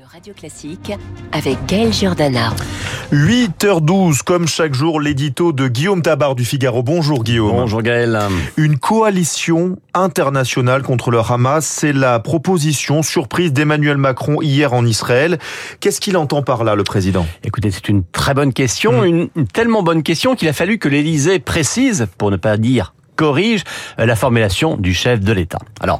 de Radio Classique avec Gaël Giordana. 8h12, comme chaque jour, l'édito de Guillaume Tabar du Figaro. Bonjour Guillaume. Bonjour Gaël. Une coalition internationale contre le Hamas, c'est la proposition surprise d'Emmanuel Macron hier en Israël. Qu'est-ce qu'il entend par là, le président? Écoutez, c'est une très bonne question, une, une tellement bonne question qu'il a fallu que l'Élysée précise, pour ne pas dire corrige, la formulation du chef de l'État. Alors,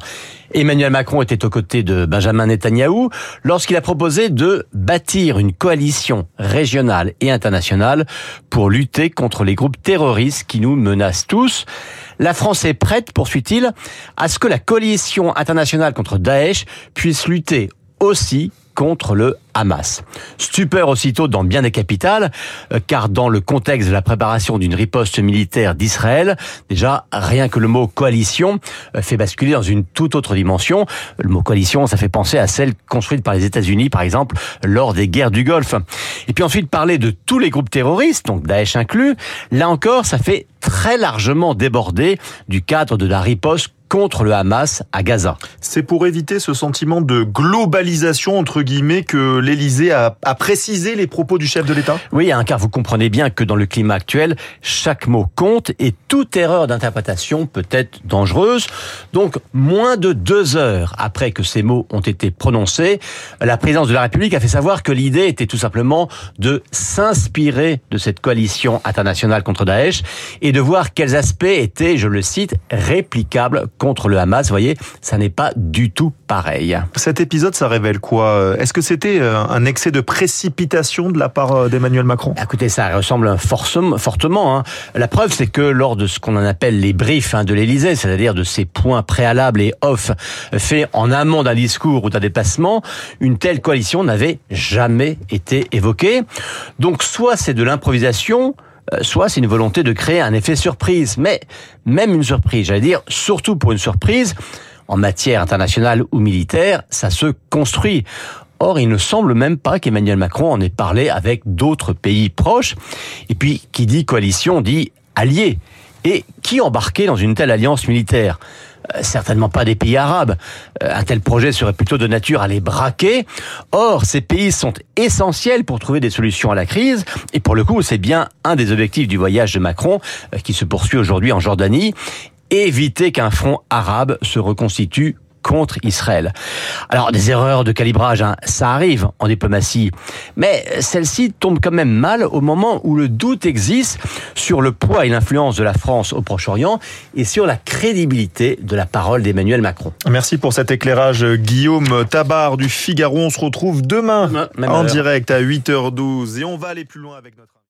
Emmanuel Macron était aux côtés de Benjamin Netanyahou lorsqu'il a proposé de bâtir une coalition régionale et internationale pour lutter contre les groupes terroristes qui nous menacent tous. La France est prête, poursuit-il, à ce que la coalition internationale contre Daesh puisse lutter aussi contre le Hamas. Stupeur aussitôt dans bien des capitales, euh, car dans le contexte de la préparation d'une riposte militaire d'Israël, déjà rien que le mot coalition euh, fait basculer dans une toute autre dimension. Le mot coalition, ça fait penser à celle construite par les États-Unis, par exemple, lors des guerres du Golfe. Et puis ensuite parler de tous les groupes terroristes, donc Daesh inclus, là encore, ça fait très largement déborder du cadre de la riposte contre le Hamas à Gaza. C'est pour éviter ce sentiment de globalisation, entre guillemets, que l'Élysée a, a, précisé les propos du chef de l'État? Oui, hein, car vous comprenez bien que dans le climat actuel, chaque mot compte et toute erreur d'interprétation peut être dangereuse. Donc, moins de deux heures après que ces mots ont été prononcés, la présidence de la République a fait savoir que l'idée était tout simplement de s'inspirer de cette coalition internationale contre Daesh et de voir quels aspects étaient, je le cite, réplicables contre le Hamas. Vous voyez, ça n'est pas du tout pareil. Cet épisode, ça révèle quoi Est-ce que c'était un excès de précipitation de la part d'Emmanuel Macron? Écoutez, ça ressemble fortement. Hein. La preuve, c'est que lors de ce qu'on en appelle les briefs hein, de l'Élysée, c'est-à-dire de ces points préalables et off faits en amont d'un discours ou d'un déplacement, une telle coalition n'avait jamais été évoquée. Donc, soit c'est de l'improvisation, soit c'est une volonté de créer un effet surprise. Mais même une surprise, j'allais dire, surtout pour une surprise, en matière internationale ou militaire, ça se construit. Or, il ne semble même pas qu'Emmanuel Macron en ait parlé avec d'autres pays proches. Et puis, qui dit coalition dit allié. Et qui embarquait dans une telle alliance militaire? Certainement pas des pays arabes. Un tel projet serait plutôt de nature à les braquer. Or, ces pays sont essentiels pour trouver des solutions à la crise. Et pour le coup, c'est bien un des objectifs du voyage de Macron qui se poursuit aujourd'hui en Jordanie. Éviter qu'un front arabe se reconstitue contre Israël. Alors des erreurs de calibrage, hein, ça arrive en diplomatie, mais celle-ci tombe quand même mal au moment où le doute existe sur le poids et l'influence de la France au Proche-Orient et sur la crédibilité de la parole d'Emmanuel Macron. Merci pour cet éclairage Guillaume Tabar du Figaro. On se retrouve demain, demain en direct à 8h12 et on va aller plus loin avec notre